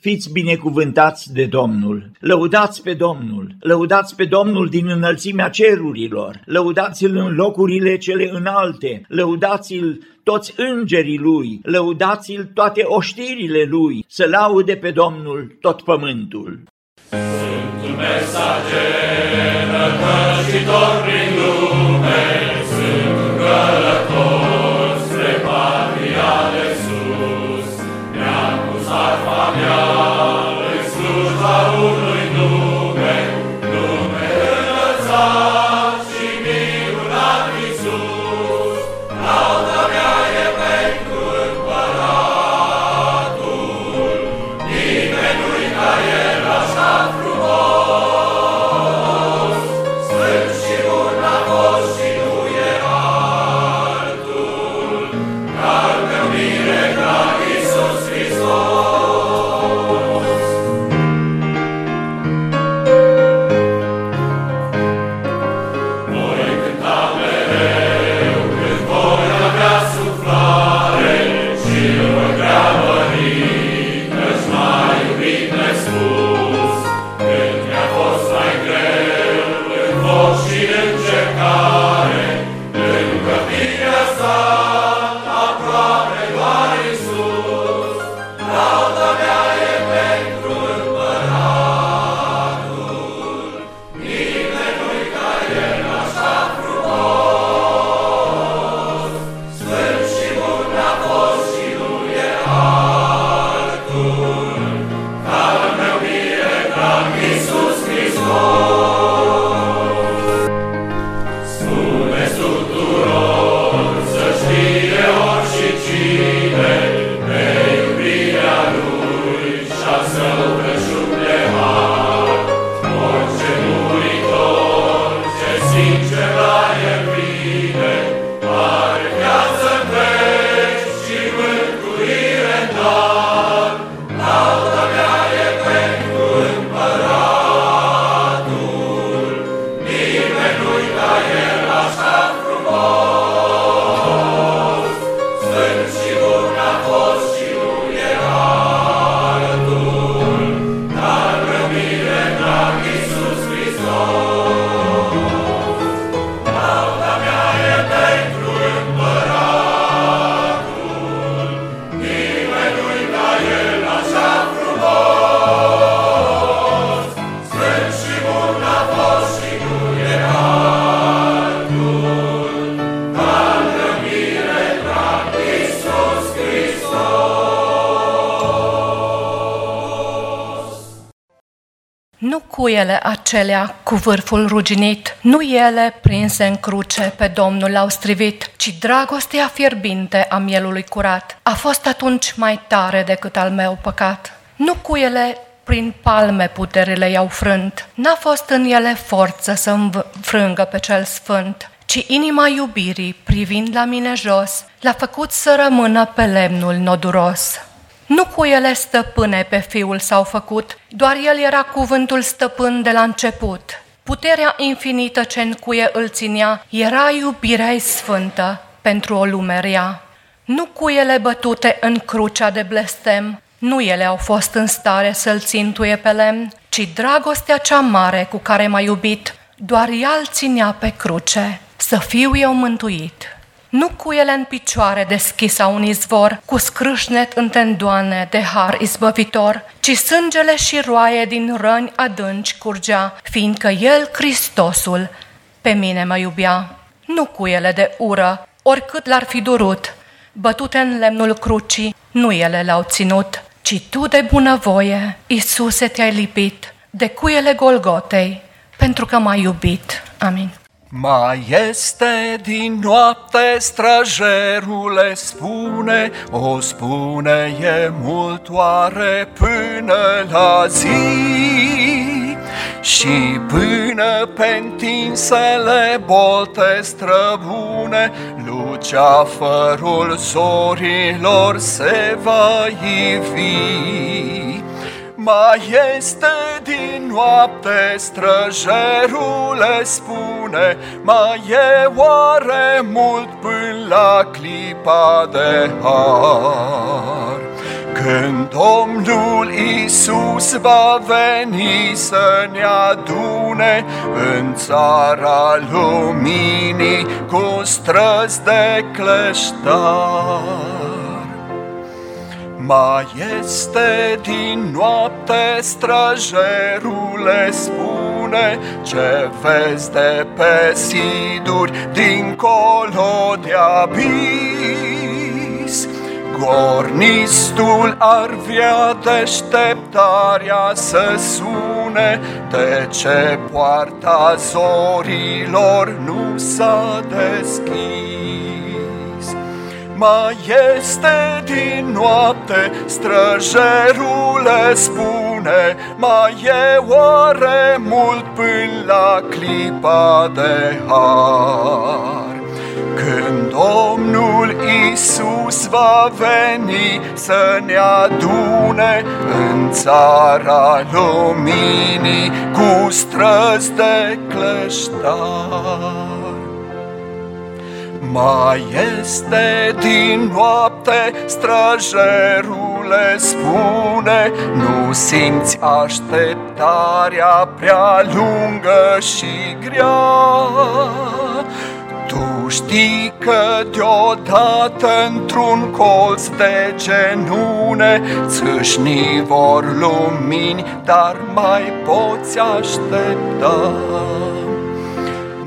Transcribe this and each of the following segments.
fiți binecuvântați de Domnul. Lăudați pe Domnul, lăudați pe Domnul din înălțimea cerurilor, lăudați-L în locurile cele înalte, lăudați-L toți îngerii Lui, lăudați-L toate oștirile Lui, să laude pe Domnul tot pământul. Sunt mesager, rătăcitor prin lume, cuiele acelea cu vârful ruginit, nu ele prinse în cruce pe Domnul l-au strivit, ci dragostea fierbinte a mielului curat a fost atunci mai tare decât al meu păcat. Nu cuiele prin palme puterile i-au frânt, n-a fost în ele forță să înfrângă pe cel sfânt, ci inima iubirii, privind la mine jos, l-a făcut să rămână pe lemnul noduros. Nu cu ele stăpâne pe fiul s-au făcut, doar el era cuvântul stăpân de la început. Puterea infinită ce în cuie îl ținea era iubirea sfântă pentru o lume rea. Nu cu ele bătute în crucea de blestem, nu ele au fost în stare să-l țintuie pe lemn, ci dragostea cea mare cu care m-a iubit, doar ea îl ținea pe cruce, să fiu eu mântuit. Nu cu ele în picioare deschisa un izvor, cu scrâșnet în tendoane de har izbăvitor, ci sângele și roaie din răni adânci curgea, fiindcă El, Hristosul, pe mine mă iubea. Nu cu ele de ură, oricât l-ar fi durut, bătute în lemnul crucii, nu ele l-au ținut, ci tu de bunăvoie, Iisuse, te-ai lipit, de cuiele Golgotei, pentru că m-ai iubit. Amin. Mai este din noapte străjerule, spune, o spune, e mult oare până la zi. Și până pe întinsele bolte străbune, Luceafărul zorilor se va ivi. Mai este din noapte străjerule spune, Mai e oare mult până la clipa de har. Când Domnul Isus va veni să ne adune în țara luminii cu străzi de cleștar. Mai este din noapte străjerule spune Ce vezi de pe siduri dincolo de abis? Gornistul ar vrea deșteptarea să sune De ce poarta zorilor nu s-a deschis mai este din noapte, străjerule spune, mai e oare mult până la clipa de har. Când Domnul Isus va veni să ne adune în țara luminii cu străzi de cleștar. Mai este din noapte, străjerule spune, Nu simți așteptarea prea lungă și grea. Tu știi că deodată într-un colț de genune Țâșni vor lumini, dar mai poți aștepta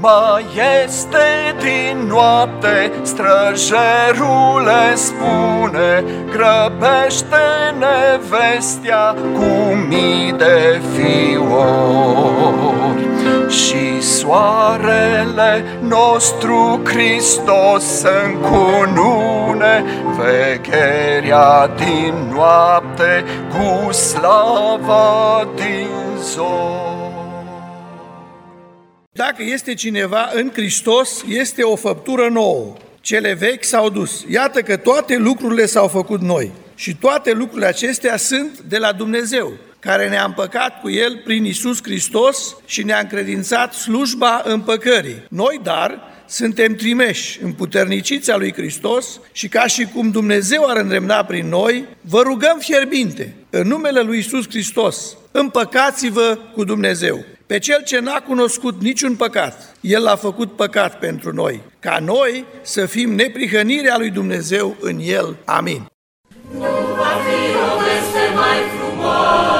mai este din noapte, străjerule spune, grăbește nevestea cu mii de fiori. Și soarele nostru Hristos în cunune, vegherea din noapte cu slava din zor. Dacă este cineva în Hristos, este o făptură nouă. Cele vechi s-au dus. Iată că toate lucrurile s-au făcut noi. Și toate lucrurile acestea sunt de la Dumnezeu, care ne-a împăcat cu El prin Isus Hristos și ne-a încredințat slujba împăcării. Noi, dar, suntem trimeși, împuterniciți a lui Hristos și ca și cum Dumnezeu ar îndremna prin noi, vă rugăm fierbinte, în numele lui Isus Hristos, împăcați-vă cu Dumnezeu. Pe cel ce n-a cunoscut niciun păcat, El l-a făcut păcat pentru noi, ca noi să fim neprihănirea lui Dumnezeu în El. Amin. Nu va fi o veste mai frumoasă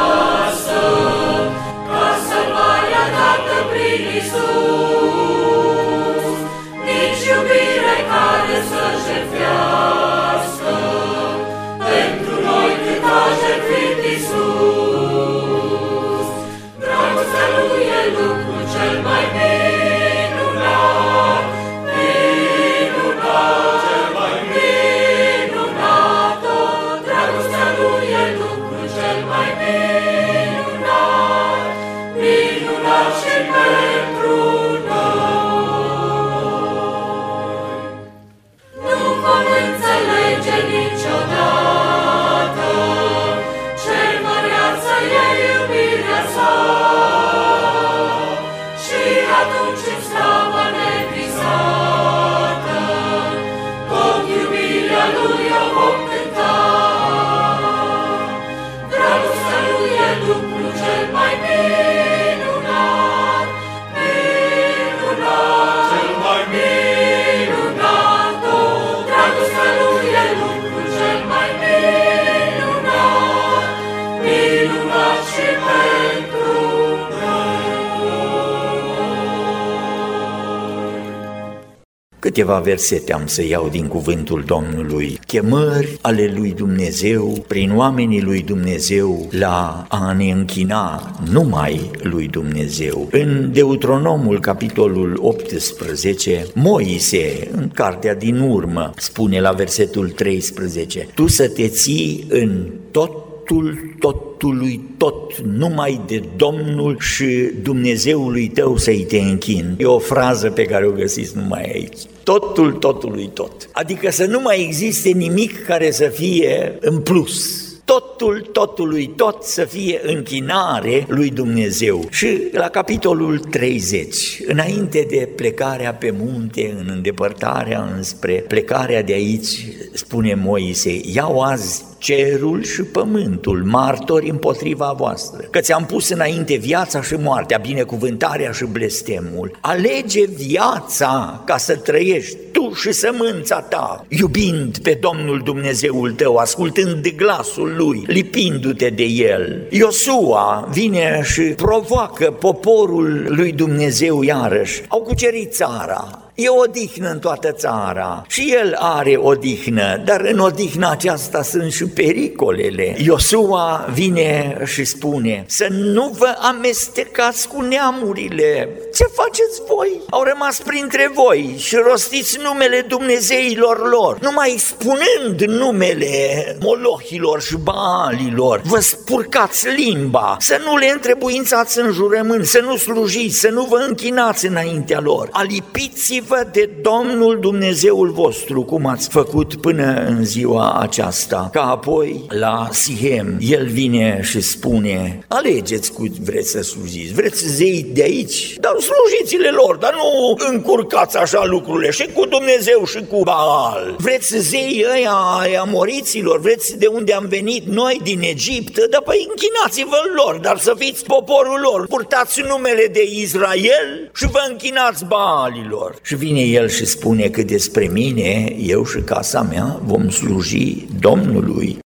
Câteva versete am să iau din cuvântul Domnului. Chemări ale lui Dumnezeu prin oamenii lui Dumnezeu la a ne închina numai lui Dumnezeu. În Deuteronomul, capitolul 18, Moise, în cartea din urmă, spune la versetul 13, Tu să te ții în tot totul, totului tot, numai de Domnul și Dumnezeului tău să-i te închin. E o frază pe care o găsiți numai aici. Totul, totului tot. Adică să nu mai existe nimic care să fie în plus totul totului tot să fie închinare lui Dumnezeu. Și la capitolul 30, înainte de plecarea pe munte, în îndepărtarea înspre plecarea de aici, spune Moise, iau azi cerul și pământul, martori împotriva voastră, că ți-am pus înainte viața și moartea, binecuvântarea și blestemul. Alege viața ca să trăiești tu și sămânța ta, iubind pe Domnul Dumnezeul tău, ascultând de glasul lui, lipindu-te de el. Iosua vine și provoacă poporul lui Dumnezeu iarăși. Au cucerit țara, E odihnă în toată țara și el are odihnă, dar în odihna aceasta sunt și pericolele. Iosua vine și spune să nu vă amestecați cu neamurile. Ce faceți voi? Au rămas printre voi și rostiți numele Dumnezeilor lor. Numai spunând numele molohilor și baalilor, vă spurcați limba, să nu le întrebuințați în jurământ, să nu slujiți, să nu vă închinați înaintea lor. Alipiți Amintiți-vă de Domnul Dumnezeul vostru, cum ați făcut până în ziua aceasta, ca apoi la Sihem, el vine și spune, alegeți cu vreți să slujiți, vreți zei de aici, dar slujiți-le lor, dar nu încurcați așa lucrurile și cu Dumnezeu și cu Baal. Vreți zei ăia ai amoriților, vreți de unde am venit noi din Egipt, dar păi închinați-vă lor, dar să fiți poporul lor, purtați numele de Israel și vă închinați Baalilor. Și vine el și spune că despre mine, eu și casa mea vom sluji Domnului.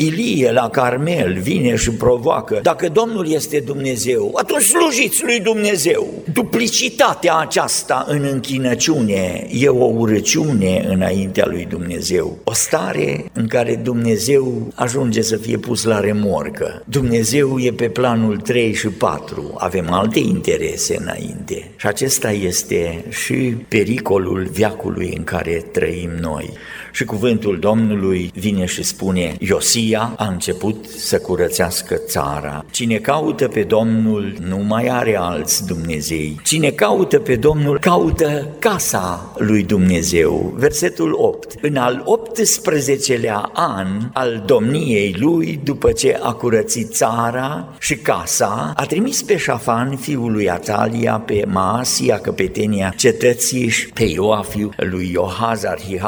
Ilie la Carmel vine și provoacă, dacă Domnul este Dumnezeu, atunci slujiți lui Dumnezeu. Duplicitatea aceasta în închinăciune e o urăciune înaintea lui Dumnezeu. O stare în care Dumnezeu ajunge să fie pus la remorcă. Dumnezeu e pe planul 3 și 4, avem alte interese înainte. Și acesta este și pericolul viacului în care trăim noi. Și cuvântul Domnului vine și spune, Iosia a început să curățească țara. Cine caută pe Domnul nu mai are alți Dumnezei. Cine caută pe Domnul caută casa lui Dumnezeu. Versetul 8. În al 18-lea an al domniei lui, după ce a curățit țara și casa, a trimis pe Șafan, fiul lui Atalia, pe Maasia, căpetenia cetății și pe Ioafiu, lui Iohaz, arhiv,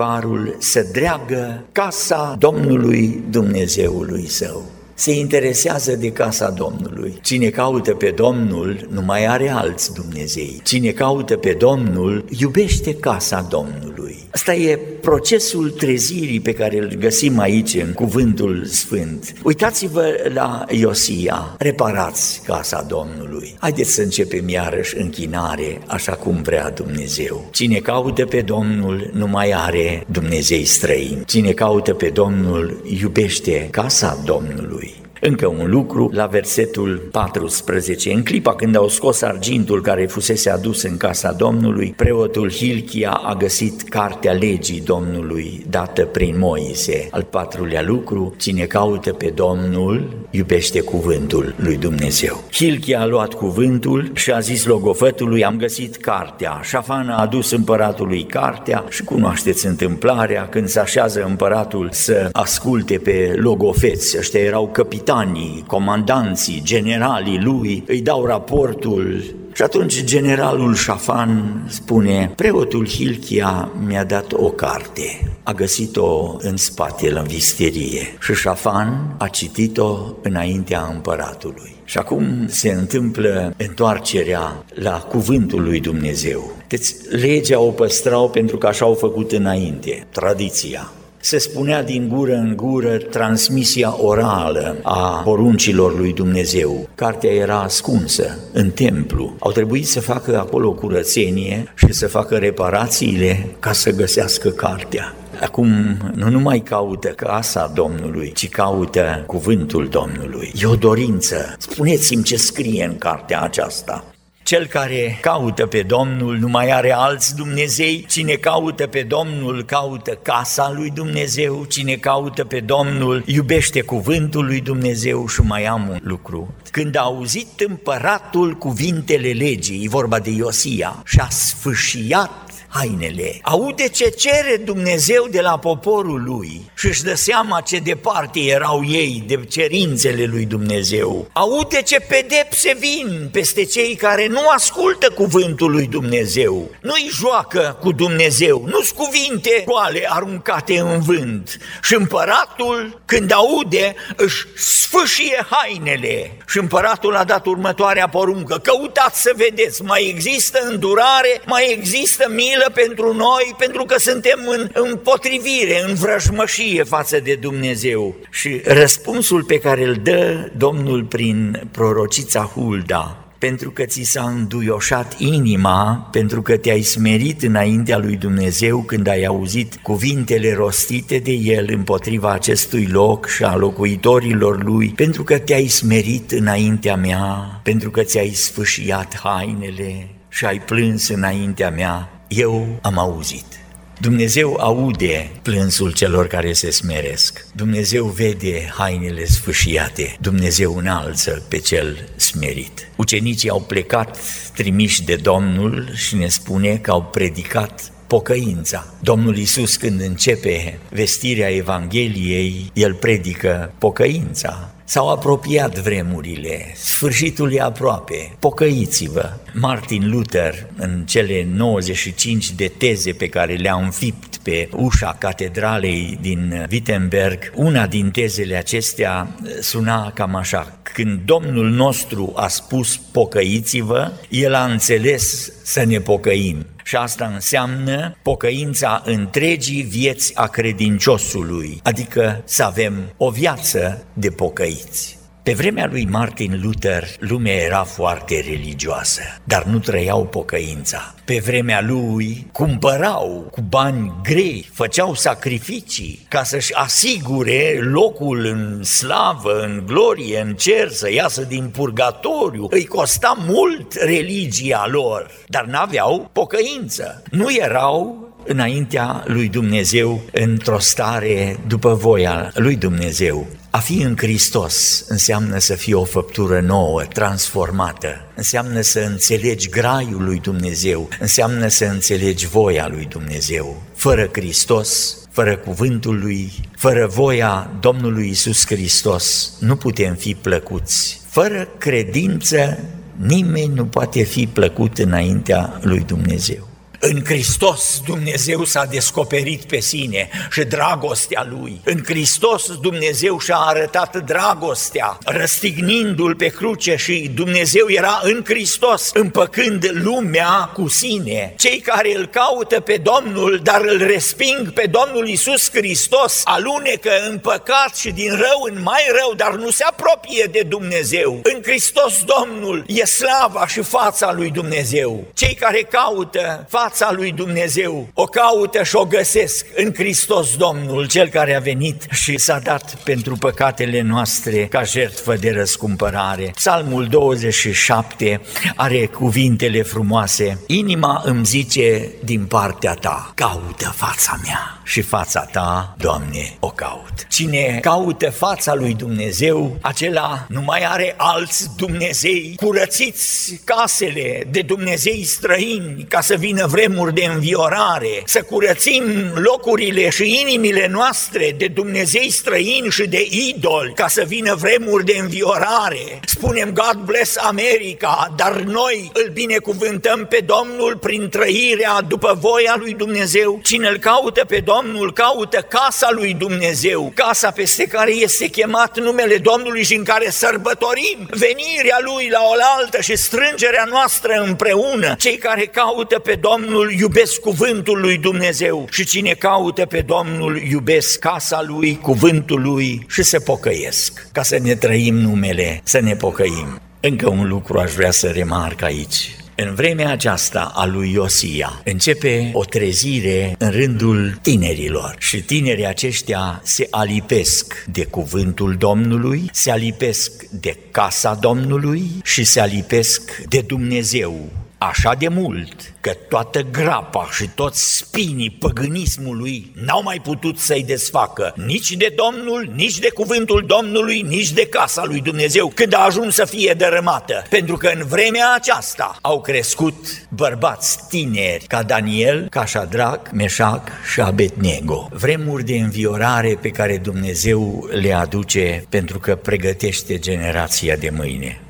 arhivarul să dreagă casa Domnului Dumnezeului său se interesează de casa Domnului. Cine caută pe Domnul nu mai are alți Dumnezei. Cine caută pe Domnul iubește casa Domnului. Asta e procesul trezirii pe care îl găsim aici în cuvântul sfânt. Uitați-vă la Iosia, reparați casa Domnului. Haideți să începem iarăși închinare așa cum vrea Dumnezeu. Cine caută pe Domnul nu mai are Dumnezei străini. Cine caută pe Domnul iubește casa Domnului. Încă un lucru la versetul 14. În clipa când au scos argintul care fusese adus în casa Domnului, preotul Hilchia a găsit cartea legii Domnului dată prin Moise. Al patrulea lucru, cine caută pe Domnul, iubește cuvântul lui Dumnezeu. Hilchia a luat cuvântul și a zis logofătului, am găsit cartea. Șafan a adus împăratului cartea și cunoașteți întâmplarea când se așează împăratul să asculte pe logofeți. Ăștia erau capitani capitanii, comandanții, generalii lui îi dau raportul și atunci generalul Șafan spune, preotul Hilchia mi-a dat o carte, a găsit-o în spate la visterie și Șafan a citit-o înaintea împăratului. Și acum se întâmplă întoarcerea la cuvântul lui Dumnezeu. Deci legea o păstrau pentru că așa au făcut înainte, tradiția se spunea din gură în gură transmisia orală a poruncilor lui Dumnezeu. Cartea era ascunsă în templu. Au trebuit să facă acolo curățenie și să facă reparațiile ca să găsească cartea. Acum nu numai caută casa Domnului, ci caută cuvântul Domnului. E o dorință. Spuneți-mi ce scrie în cartea aceasta. Cel care caută pe Domnul nu mai are alți Dumnezei, cine caută pe Domnul caută casa lui Dumnezeu, cine caută pe Domnul iubește cuvântul lui Dumnezeu și mai am un lucru. Când a auzit împăratul cuvintele legii, e vorba de Iosia, și a sfâșiat hainele. Aude ce cere Dumnezeu de la poporul lui și își dă seama ce departe erau ei de cerințele lui Dumnezeu. Aude ce pedepse vin peste cei care nu ascultă cuvântul lui Dumnezeu. Nu-i joacă cu Dumnezeu, nu-s cuvinte goale aruncate în vânt. Și împăratul, când aude, își sfâșie hainele. Și împăratul a dat următoarea poruncă, căutați să vedeți, mai există îndurare, mai există milă milă pentru noi pentru că suntem în împotrivire, în vrăjmășie față de Dumnezeu. Și răspunsul pe care îl dă Domnul prin prorocița Hulda, pentru că ți s-a înduioșat inima, pentru că te-ai smerit înaintea lui Dumnezeu când ai auzit cuvintele rostite de El împotriva acestui loc și a locuitorilor lui, pentru că te-ai smerit înaintea mea, pentru că ți-ai sfâșiat hainele și ai plâns înaintea mea, eu am auzit. Dumnezeu aude plânsul celor care se smeresc. Dumnezeu vede hainele sfâșiate. Dumnezeu înalță pe cel smerit. Ucenicii au plecat trimiși de Domnul și ne spune că au predicat pocăința. Domnul Isus când începe vestirea Evangheliei, el predică pocăința. S-au apropiat vremurile, sfârșitul e aproape, pocăiți-vă. Martin Luther, în cele 95 de teze pe care le-a înfipt pe ușa catedralei din Wittenberg, una din tezele acestea suna cam așa. Când Domnul nostru a spus pocăiți-vă, el a înțeles să ne pocăim și asta înseamnă pocăința întregii vieți a credinciosului, adică să avem o viață de pocăiți. Pe vremea lui Martin Luther, lumea era foarte religioasă, dar nu trăiau pocăința. Pe vremea lui cumpărau cu bani grei, făceau sacrificii ca să-și asigure locul în slavă, în glorie, în cer, să iasă din purgatoriu. Îi costa mult religia lor, dar n-aveau pocăință. Nu erau înaintea lui Dumnezeu într-o stare după voia lui Dumnezeu. A fi în Hristos înseamnă să fie o făptură nouă, transformată, înseamnă să înțelegi graiul lui Dumnezeu, înseamnă să înțelegi voia lui Dumnezeu. Fără Hristos, fără cuvântul lui, fără voia Domnului Isus Hristos, nu putem fi plăcuți. Fără credință, nimeni nu poate fi plăcut înaintea lui Dumnezeu. În Hristos Dumnezeu s-a descoperit pe sine și dragostea Lui. În Hristos Dumnezeu și-a arătat dragostea, răstignindu-L pe cruce și Dumnezeu era în Hristos, împăcând lumea cu sine. Cei care îl caută pe Domnul, dar îl resping pe Domnul Isus Hristos, alunecă în păcat și din rău în mai rău, dar nu se apropie de Dumnezeu. În Hristos Domnul e slava și fața lui Dumnezeu. Cei care caută fața fața lui Dumnezeu, o caută și o găsesc în Hristos Domnul, Cel care a venit și s-a dat pentru păcatele noastre ca jertfă de răscumpărare. Psalmul 27 are cuvintele frumoase, inima îmi zice din partea ta, caută fața mea și fața ta, Doamne, o caut. Cine caută fața lui Dumnezeu, acela nu mai are alți Dumnezei, curățiți casele de Dumnezei străini ca să vină vremuri de înviorare, să curățim locurile și inimile noastre de Dumnezei străini și de idoli, ca să vină vremuri de înviorare. Spunem God bless America, dar noi îl binecuvântăm pe Domnul prin trăirea după voia lui Dumnezeu. Cine îl caută pe Domnul, caută casa lui Dumnezeu, casa peste care este chemat numele Domnului și în care sărbătorim venirea lui la oaltă și strângerea noastră împreună. Cei care caută pe Domnul Domnul iubesc cuvântul lui Dumnezeu și cine caută pe Domnul iubesc casa lui, cuvântul lui și se pocăiesc. Ca să ne trăim numele, să ne pocăim. Încă un lucru aș vrea să remarc aici. În vremea aceasta a lui Iosia începe o trezire în rândul tinerilor și tinerii aceștia se alipesc de cuvântul Domnului, se alipesc de casa Domnului și se alipesc de Dumnezeu așa de mult că toată grapa și toți spinii păgânismului n-au mai putut să-i desfacă nici de Domnul, nici de cuvântul Domnului, nici de casa lui Dumnezeu când a ajuns să fie dărâmată. Pentru că în vremea aceasta au crescut bărbați tineri ca Daniel, ca Shadrach, Meșac și Abednego. Vremuri de înviorare pe care Dumnezeu le aduce pentru că pregătește generația de mâine.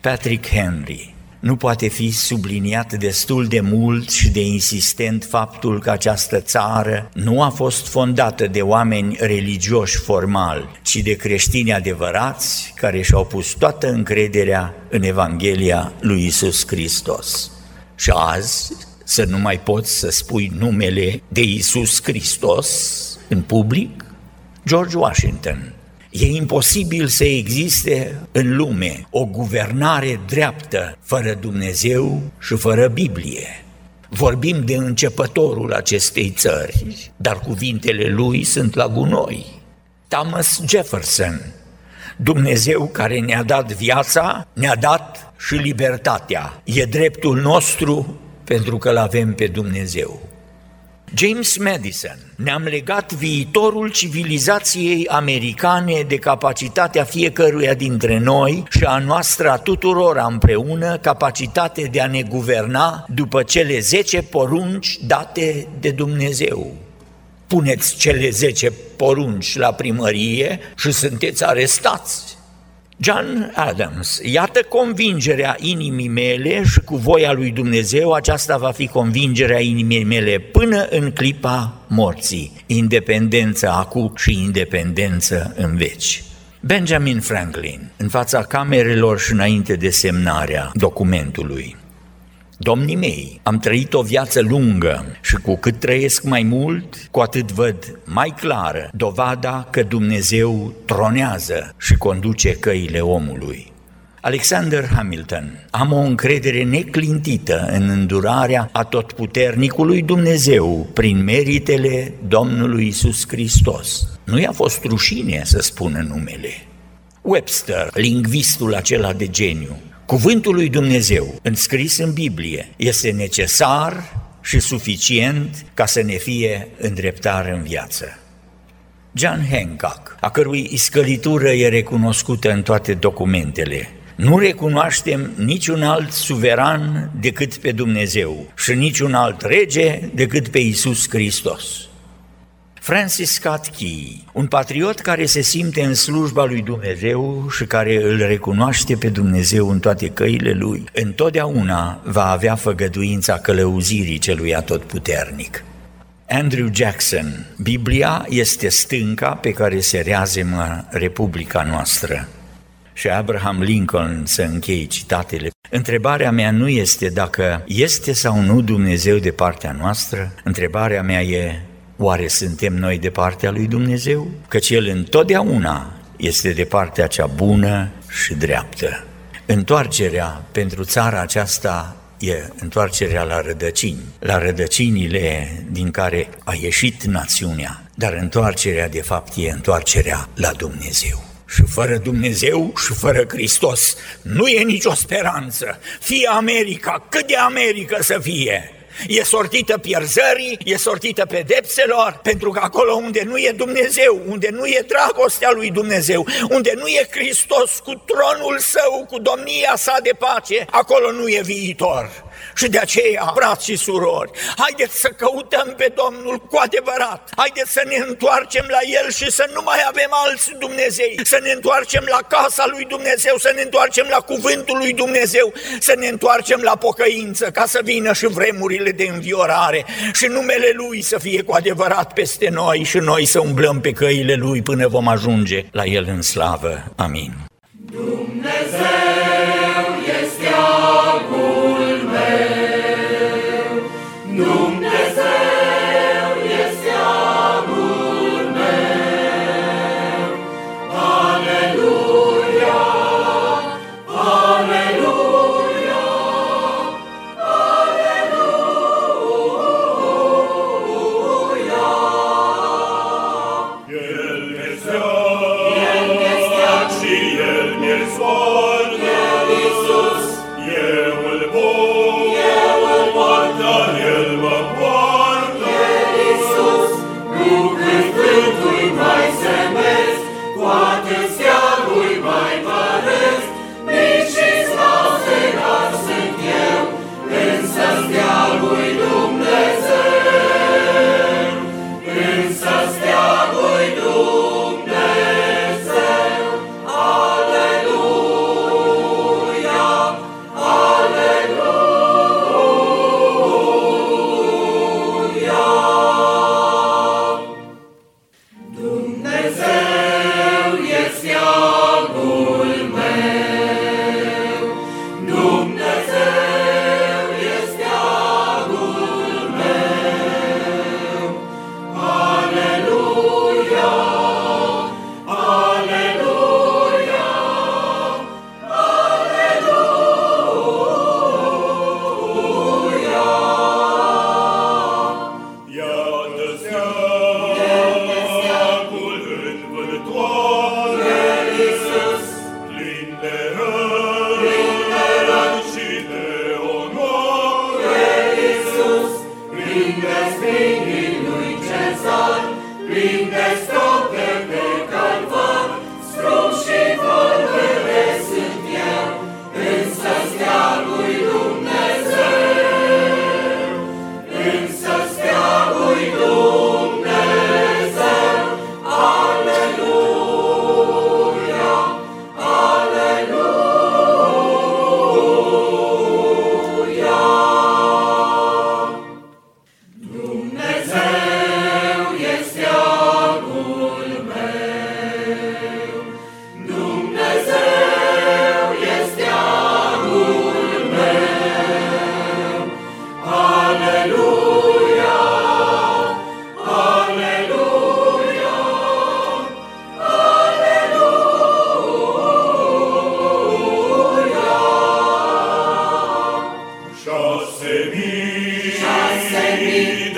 Patrick Henry nu poate fi subliniat destul de mult și de insistent faptul că această țară nu a fost fondată de oameni religioși formali, ci de creștini adevărați care și-au pus toată încrederea în Evanghelia lui Isus Hristos. Și azi să nu mai poți să spui numele de Isus Hristos în public? George Washington, E imposibil să existe în lume o guvernare dreaptă fără Dumnezeu și fără Biblie. Vorbim de începătorul acestei țări, dar cuvintele lui sunt la gunoi. Thomas Jefferson, Dumnezeu care ne-a dat viața, ne-a dat și libertatea. E dreptul nostru pentru că l avem pe Dumnezeu. James Madison, ne-am legat viitorul civilizației americane de capacitatea fiecăruia dintre noi și a noastră a tuturor împreună capacitate de a ne guverna după cele 10 porunci date de Dumnezeu. Puneți cele 10 porunci la primărie și sunteți arestați. John Adams, iată convingerea inimii mele și cu voia lui Dumnezeu aceasta va fi convingerea inimii mele până în clipa morții, independență acum și independență în veci. Benjamin Franklin, în fața camerelor și înainte de semnarea documentului, Domnii mei, am trăit o viață lungă și cu cât trăiesc mai mult, cu atât văd mai clară dovada că Dumnezeu tronează și conduce căile omului. Alexander Hamilton, am o încredere neclintită în îndurarea atotputernicului Dumnezeu prin meritele Domnului Isus Hristos. Nu i-a fost rușine să spună numele. Webster, lingvistul acela de geniu, Cuvântul lui Dumnezeu, înscris în Biblie, este necesar și suficient ca să ne fie îndreptare în viață. John Hancock, a cărui iscălitură e recunoscută în toate documentele, nu recunoaștem niciun alt suveran decât pe Dumnezeu și niciun alt rege decât pe Isus Hristos. Francis Scott Key, un patriot care se simte în slujba lui Dumnezeu și care îl recunoaște pe Dumnezeu în toate căile lui, întotdeauna va avea făgăduința călăuzirii celui atotputernic. Andrew Jackson, Biblia este stânca pe care se reazemă Republica noastră. Și Abraham Lincoln să închei citatele. Întrebarea mea nu este dacă este sau nu Dumnezeu de partea noastră, întrebarea mea e Oare suntem noi de partea lui Dumnezeu? Căci El întotdeauna este de partea cea bună și dreaptă. Întoarcerea pentru țara aceasta e întoarcerea la rădăcini, la rădăcinile din care a ieșit națiunea, dar întoarcerea de fapt e întoarcerea la Dumnezeu. Și fără Dumnezeu și fără Hristos nu e nicio speranță. Fie America, cât de America să fie, e sortită pierzării, e sortită pedepselor, pentru că acolo unde nu e Dumnezeu, unde nu e dragostea lui Dumnezeu, unde nu e Hristos cu tronul său, cu domnia sa de pace, acolo nu e viitor. Și de aceea, frați și surori, haideți să căutăm pe Domnul cu adevărat, haideți să ne întoarcem la El și să nu mai avem alți Dumnezei, să ne întoarcem la casa lui Dumnezeu, să ne întoarcem la cuvântul lui Dumnezeu, să ne întoarcem la pocăință, ca să vină și vremurile de înviorare și numele Lui să fie cu adevărat peste noi și noi să umblăm pe căile Lui până vom ajunge la El în slavă. Amin. Dumnezeu este agul linda estou. Șase mii, Șase mii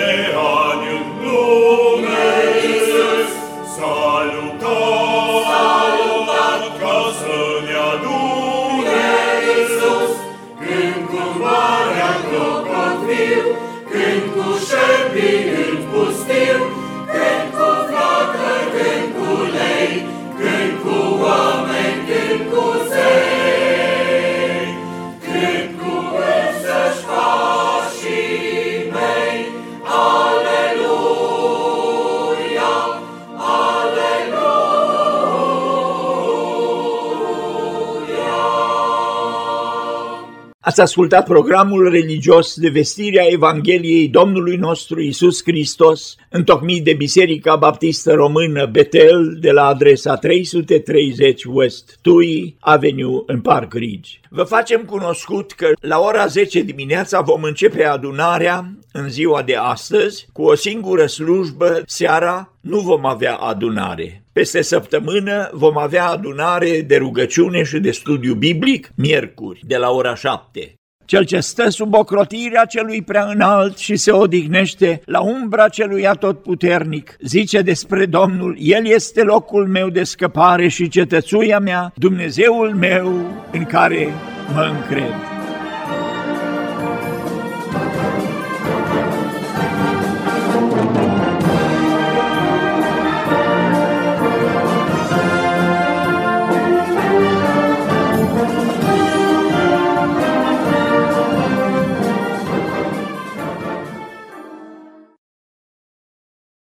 Ați ascultat programul religios de vestirea Evangheliei Domnului nostru Isus Hristos, întocmit de Biserica Baptistă Română Betel de la adresa 330 West Tui Avenue în Park Ridge. Vă facem cunoscut că la ora 10 dimineața vom începe adunarea în ziua de astăzi cu o singură slujbă, seara nu vom avea adunare. Peste săptămână vom avea adunare de rugăciune și de studiu biblic, miercuri, de la ora 7. Cel ce stă sub ocrotirea celui prea înalt și se odihnește la umbra celui atotputernic, zice despre Domnul, El este locul meu de scăpare și cetățuia mea, Dumnezeul meu în care mă încred.